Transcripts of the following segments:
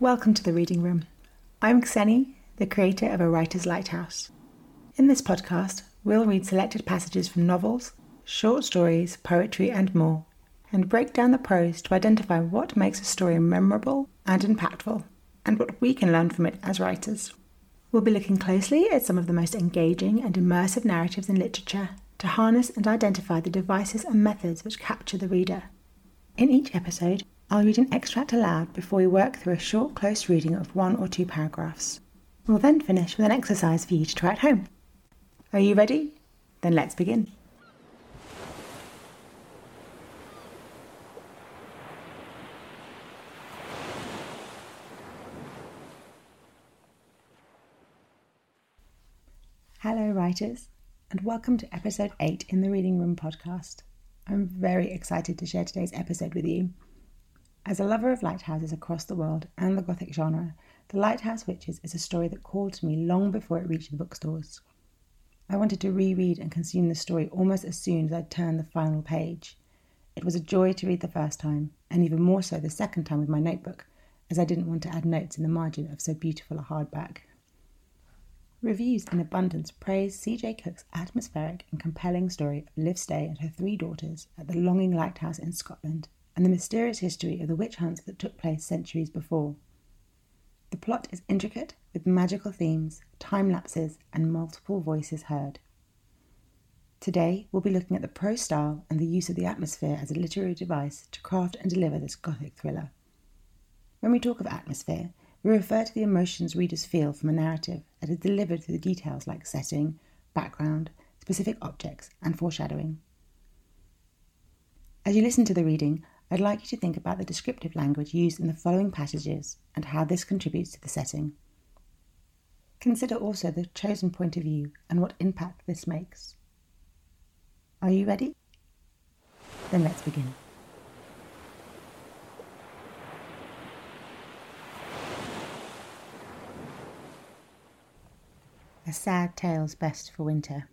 Welcome to the Reading Room. I'm Xeni, the creator of A Writer's Lighthouse. In this podcast, we'll read selected passages from novels, short stories, poetry, and more, and break down the prose to identify what makes a story memorable and impactful, and what we can learn from it as writers. We'll be looking closely at some of the most engaging and immersive narratives in literature to harness and identify the devices and methods which capture the reader. In each episode, I'll read an extract aloud before we work through a short, close reading of one or two paragraphs. We'll then finish with an exercise for you to try at home. Are you ready? Then let's begin. Hello, writers, and welcome to episode 8 in the Reading Room podcast. I'm very excited to share today's episode with you. As a lover of lighthouses across the world and the Gothic genre, The Lighthouse Witches is a story that called to me long before it reached the bookstores. I wanted to reread and consume the story almost as soon as I'd turned the final page. It was a joy to read the first time, and even more so the second time with my notebook, as I didn't want to add notes in the margin of so beautiful a hardback. Reviews in abundance praise C.J. Cooke's atmospheric and compelling story of Liv Stay and her three daughters at the Longing Lighthouse in Scotland and the mysterious history of the witch hunts that took place centuries before. The plot is intricate, with magical themes, time lapses, and multiple voices heard. Today, we'll be looking at the prose style and the use of the atmosphere as a literary device to craft and deliver this Gothic thriller. When we talk of atmosphere, we refer to the emotions readers feel from a narrative that is delivered through the details like setting, background, specific objects, and foreshadowing. As you listen to the reading, I'd like you to think about the descriptive language used in the following passages and how this contributes to the setting. Consider also the chosen point of view and what impact this makes. Are you ready? Then let's begin. A sad tale's best for winter.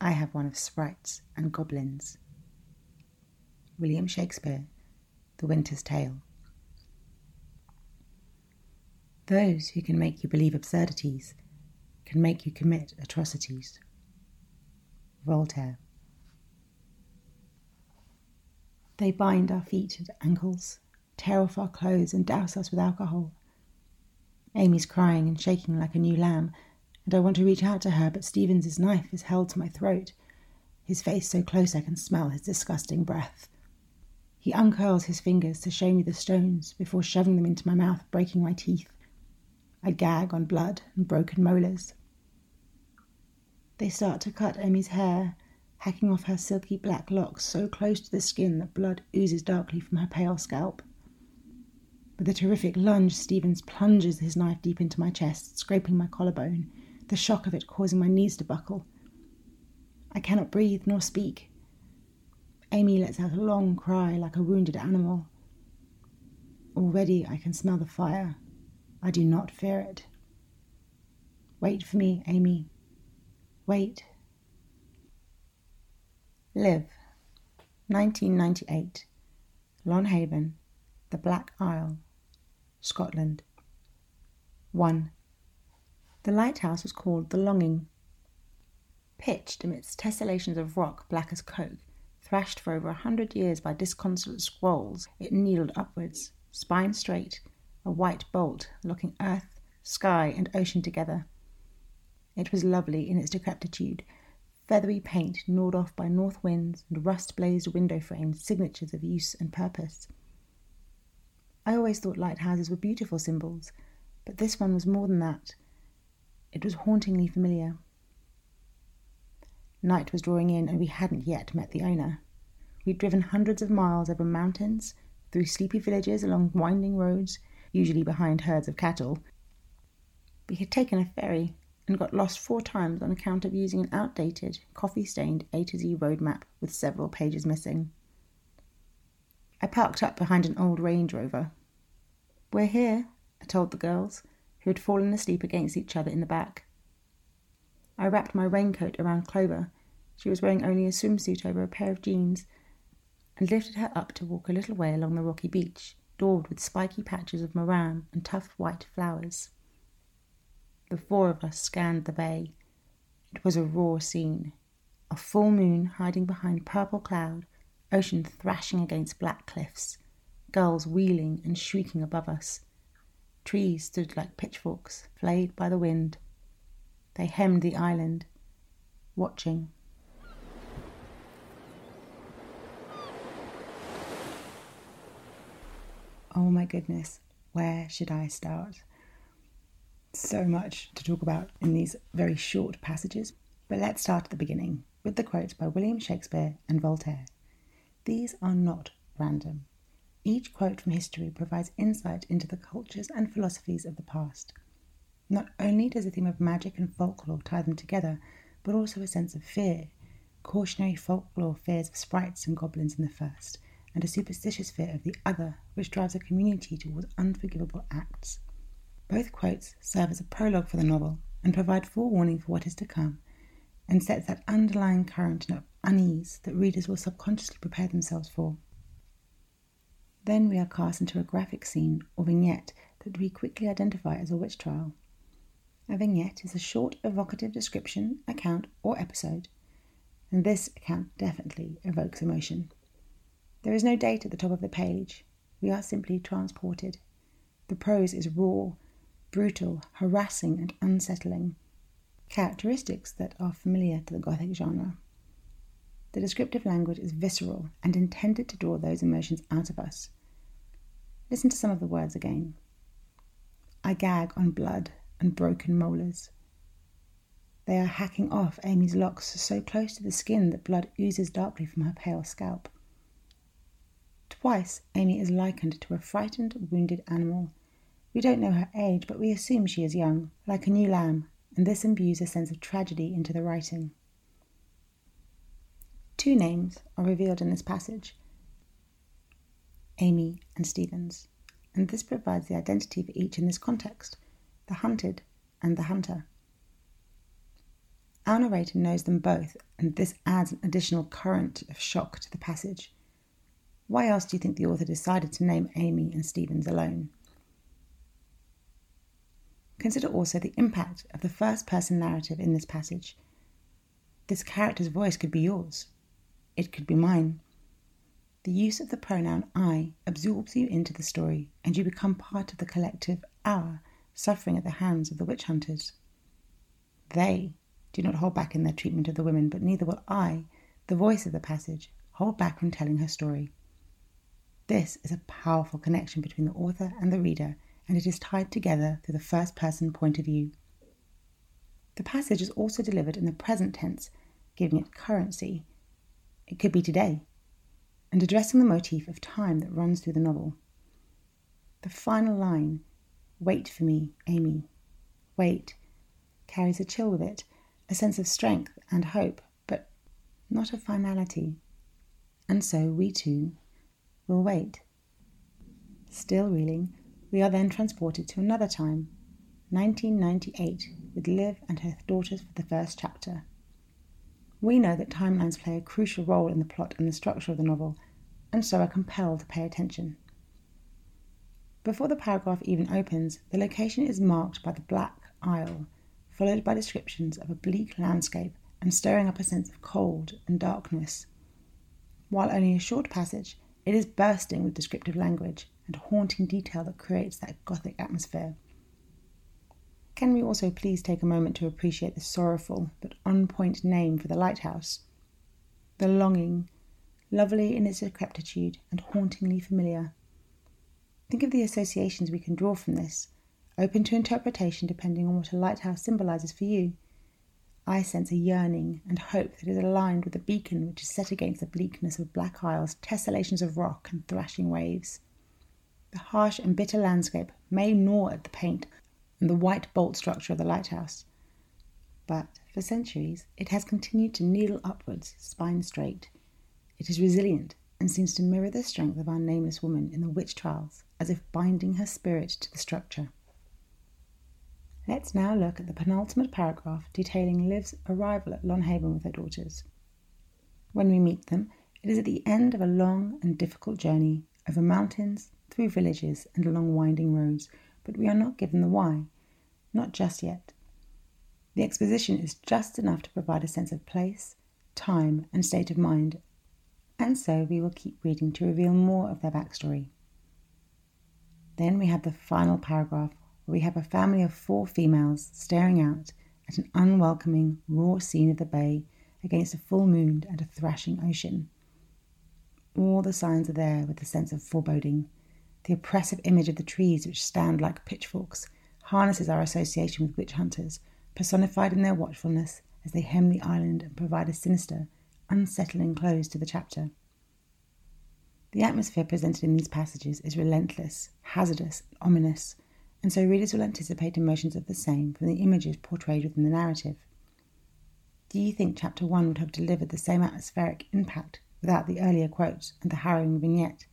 I have one of sprites and goblins William Shakespeare, The Winter's Tale. Those who can make you believe absurdities can make you commit atrocities. Voltaire. They bind our feet and ankles, tear off our clothes, and douse us with alcohol. Amy's crying and shaking like a new lamb, and I want to reach out to her, but Stevens's knife is held to my throat, his face so close I can smell his disgusting breath. He uncurls his fingers to show me the stones before shoving them into my mouth, breaking my teeth. I gag on blood and broken molars. They start to cut Emmy's hair, hacking off her silky black locks so close to the skin that blood oozes darkly from her pale scalp. With a terrific lunge, Stevens plunges his knife deep into my chest, scraping my collarbone, the shock of it causing my knees to buckle. I cannot breathe nor speak. Amy lets out a long cry like a wounded animal. Already I can smell the fire. I do not fear it. Wait for me, Amy. Wait. Liv. 1998. Lonhaven, the Black Isle, Scotland. 1. The lighthouse was called the Longing. Pitched amidst tessellations of rock black as coke, Thrashed for over a hundred years by disconsolate squalls, it needled upwards, spine straight, a white bolt locking earth, sky, and ocean together. It was lovely in its decrepitude, feathery paint gnawed off by north winds and rust blazed window frames, signatures of use and purpose. I always thought lighthouses were beautiful symbols, but this one was more than that. It was hauntingly familiar. Night was drawing in, and we hadn't yet met the owner. We'd driven hundreds of miles over mountains, through sleepy villages, along winding roads, usually behind herds of cattle. We had taken a ferry and got lost four times on account of using an outdated, coffee stained A to Z road map with several pages missing. I parked up behind an old Range Rover. We're here, I told the girls, who had fallen asleep against each other in the back. I wrapped my raincoat around Clover. She was wearing only a swimsuit over a pair of jeans, and lifted her up to walk a little way along the rocky beach, daubed with spiky patches of marram and tough white flowers. The four of us scanned the bay. It was a raw scene. A full moon hiding behind purple cloud, ocean thrashing against black cliffs, gulls wheeling and shrieking above us. Trees stood like pitchforks, flayed by the wind. They hemmed the island, watching. Oh my goodness, where should I start? So much to talk about in these very short passages, but let's start at the beginning with the quotes by William Shakespeare and Voltaire. These are not random. Each quote from history provides insight into the cultures and philosophies of the past. Not only does the theme of magic and folklore tie them together, but also a sense of fear. Cautionary folklore fears of sprites and goblins in the first, and a superstitious fear of the other, which drives a community towards unforgivable acts. Both quotes serve as a prologue for the novel and provide forewarning for what is to come, and sets that underlying current of unease that readers will subconsciously prepare themselves for. Then we are cast into a graphic scene or vignette that we quickly identify as a witch trial. A vignette is a short, evocative description, account, or episode, and this account definitely evokes emotion. There is no date at the top of the page. We are simply transported. The prose is raw, brutal, harassing, and unsettling, characteristics that are familiar to the Gothic genre. The descriptive language is visceral and intended to draw those emotions out of us. Listen to some of the words again. I gag on blood and broken molars. They are hacking off Amy's locks so close to the skin that blood oozes darkly from her pale scalp. Twice, Amy is likened to a frightened, wounded animal. We don't know her age, but we assume she is young, like a new lamb, and this imbues a sense of tragedy into the writing. Two names are revealed in this passage Amy and Stevens, and this provides the identity for each in this context the hunted and the hunter. Our narrator knows them both, and this adds an additional current of shock to the passage. Why else do you think the author decided to name Amy and Stevens alone? Consider also the impact of the first person narrative in this passage. This character's voice could be yours, it could be mine. The use of the pronoun I absorbs you into the story, and you become part of the collective our suffering at the hands of the witch hunters. They do not hold back in their treatment of the women, but neither will I, the voice of the passage, hold back from telling her story. This is a powerful connection between the author and the reader, and it is tied together through the first person point of view. The passage is also delivered in the present tense, giving it currency. It could be today, and addressing the motif of time that runs through the novel. The final line, Wait for me, Amy, wait, carries a chill with it, a sense of strength and hope, but not of finality. And so we too will wait. Still reeling, we are then transported to another time, 1998, with Liv and her daughters for the first chapter. We know that timelines play a crucial role in the plot and the structure of the novel, and so are compelled to pay attention. Before the paragraph even opens, the location is marked by the Black Isle, followed by descriptions of a bleak landscape and stirring up a sense of cold and darkness. While only a short passage, it is bursting with descriptive language and haunting detail that creates that gothic atmosphere. Can we also please take a moment to appreciate the sorrowful but on point name for the lighthouse? The longing, lovely in its decrepitude and hauntingly familiar. Think of the associations we can draw from this, open to interpretation depending on what a lighthouse symbolizes for you. I sense a yearning and hope that is aligned with the beacon which is set against the bleakness of black isles, tessellations of rock, and thrashing waves. The harsh and bitter landscape may gnaw at the paint and the white bolt structure of the lighthouse, but for centuries it has continued to needle upwards, spine straight. It is resilient and seems to mirror the strength of our nameless woman in the witch trials, as if binding her spirit to the structure. Let's now look at the penultimate paragraph detailing Liv's arrival at Lonhaven with her daughters. When we meet them, it is at the end of a long and difficult journey over mountains, through villages, and along winding roads, but we are not given the why. Not just yet. The exposition is just enough to provide a sense of place, time, and state of mind, and so we will keep reading to reveal more of their backstory. Then we have the final paragraph we have a family of four females staring out at an unwelcoming, raw scene of the bay against a full moon and a thrashing ocean. All the signs are there with a sense of foreboding. The oppressive image of the trees which stand like pitchforks harnesses our association with witch hunters, personified in their watchfulness as they hem the island and provide a sinister, unsettling close to the chapter. The atmosphere presented in these passages is relentless, hazardous, and ominous, and so readers will anticipate emotions of the same from the images portrayed within the narrative. Do you think Chapter 1 would have delivered the same atmospheric impact without the earlier quotes and the harrowing vignette?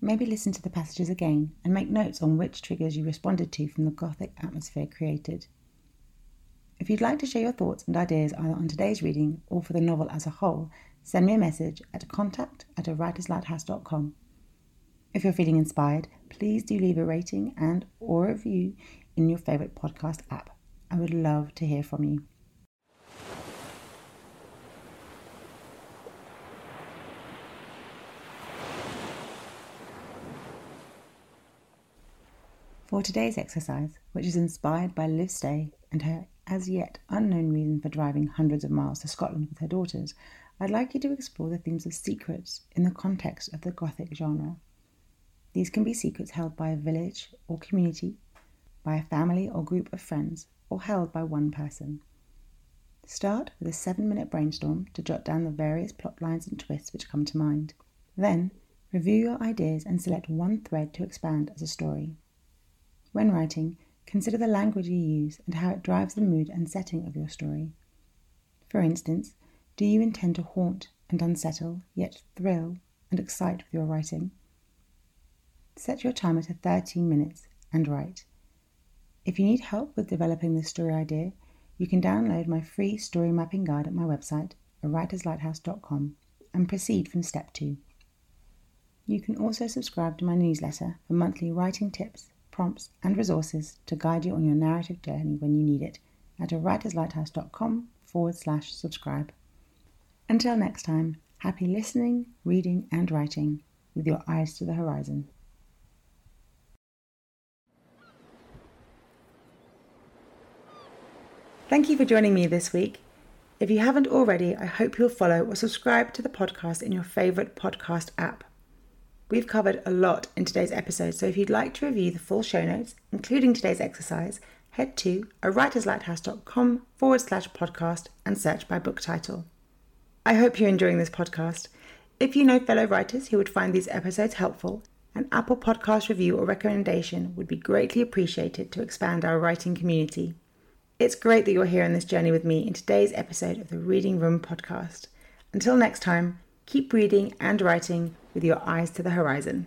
Maybe listen to the passages again and make notes on which triggers you responded to from the Gothic atmosphere created. If you'd like to share your thoughts and ideas either on today's reading or for the novel as a whole, send me a message at contact at a writerslighthouse.com. If you're feeling inspired, please do leave a rating and or a review in your favourite podcast app. I would love to hear from you. For today's exercise, which is inspired by Liv Stay and her as yet unknown reason for driving hundreds of miles to Scotland with her daughters, I'd like you to explore the themes of secrets in the context of the Gothic genre. These can be secrets held by a village or community, by a family or group of friends, or held by one person. Start with a seven minute brainstorm to jot down the various plot lines and twists which come to mind. Then, review your ideas and select one thread to expand as a story. When writing, consider the language you use and how it drives the mood and setting of your story. For instance, do you intend to haunt and unsettle, yet thrill and excite with your writing? Set your timer to 13 minutes and write. If you need help with developing this story idea, you can download my free story mapping guide at my website, awriterslighthouse.com, and proceed from step two. You can also subscribe to my newsletter for monthly writing tips prompts, and resources to guide you on your narrative journey when you need it at awriterslighthouse.com forward slash subscribe. Until next time, happy listening, reading, and writing with your eyes to the horizon. Thank you for joining me this week. If you haven't already, I hope you'll follow or subscribe to the podcast in your favourite podcast app. We've covered a lot in today's episode, so if you'd like to review the full show notes, including today's exercise, head to a writerslighthouse.com forward slash podcast and search by book title. I hope you're enjoying this podcast. If you know fellow writers who would find these episodes helpful, an Apple Podcast review or recommendation would be greatly appreciated to expand our writing community. It's great that you're here on this journey with me in today's episode of the Reading Room podcast. Until next time, keep reading and writing with your eyes to the horizon.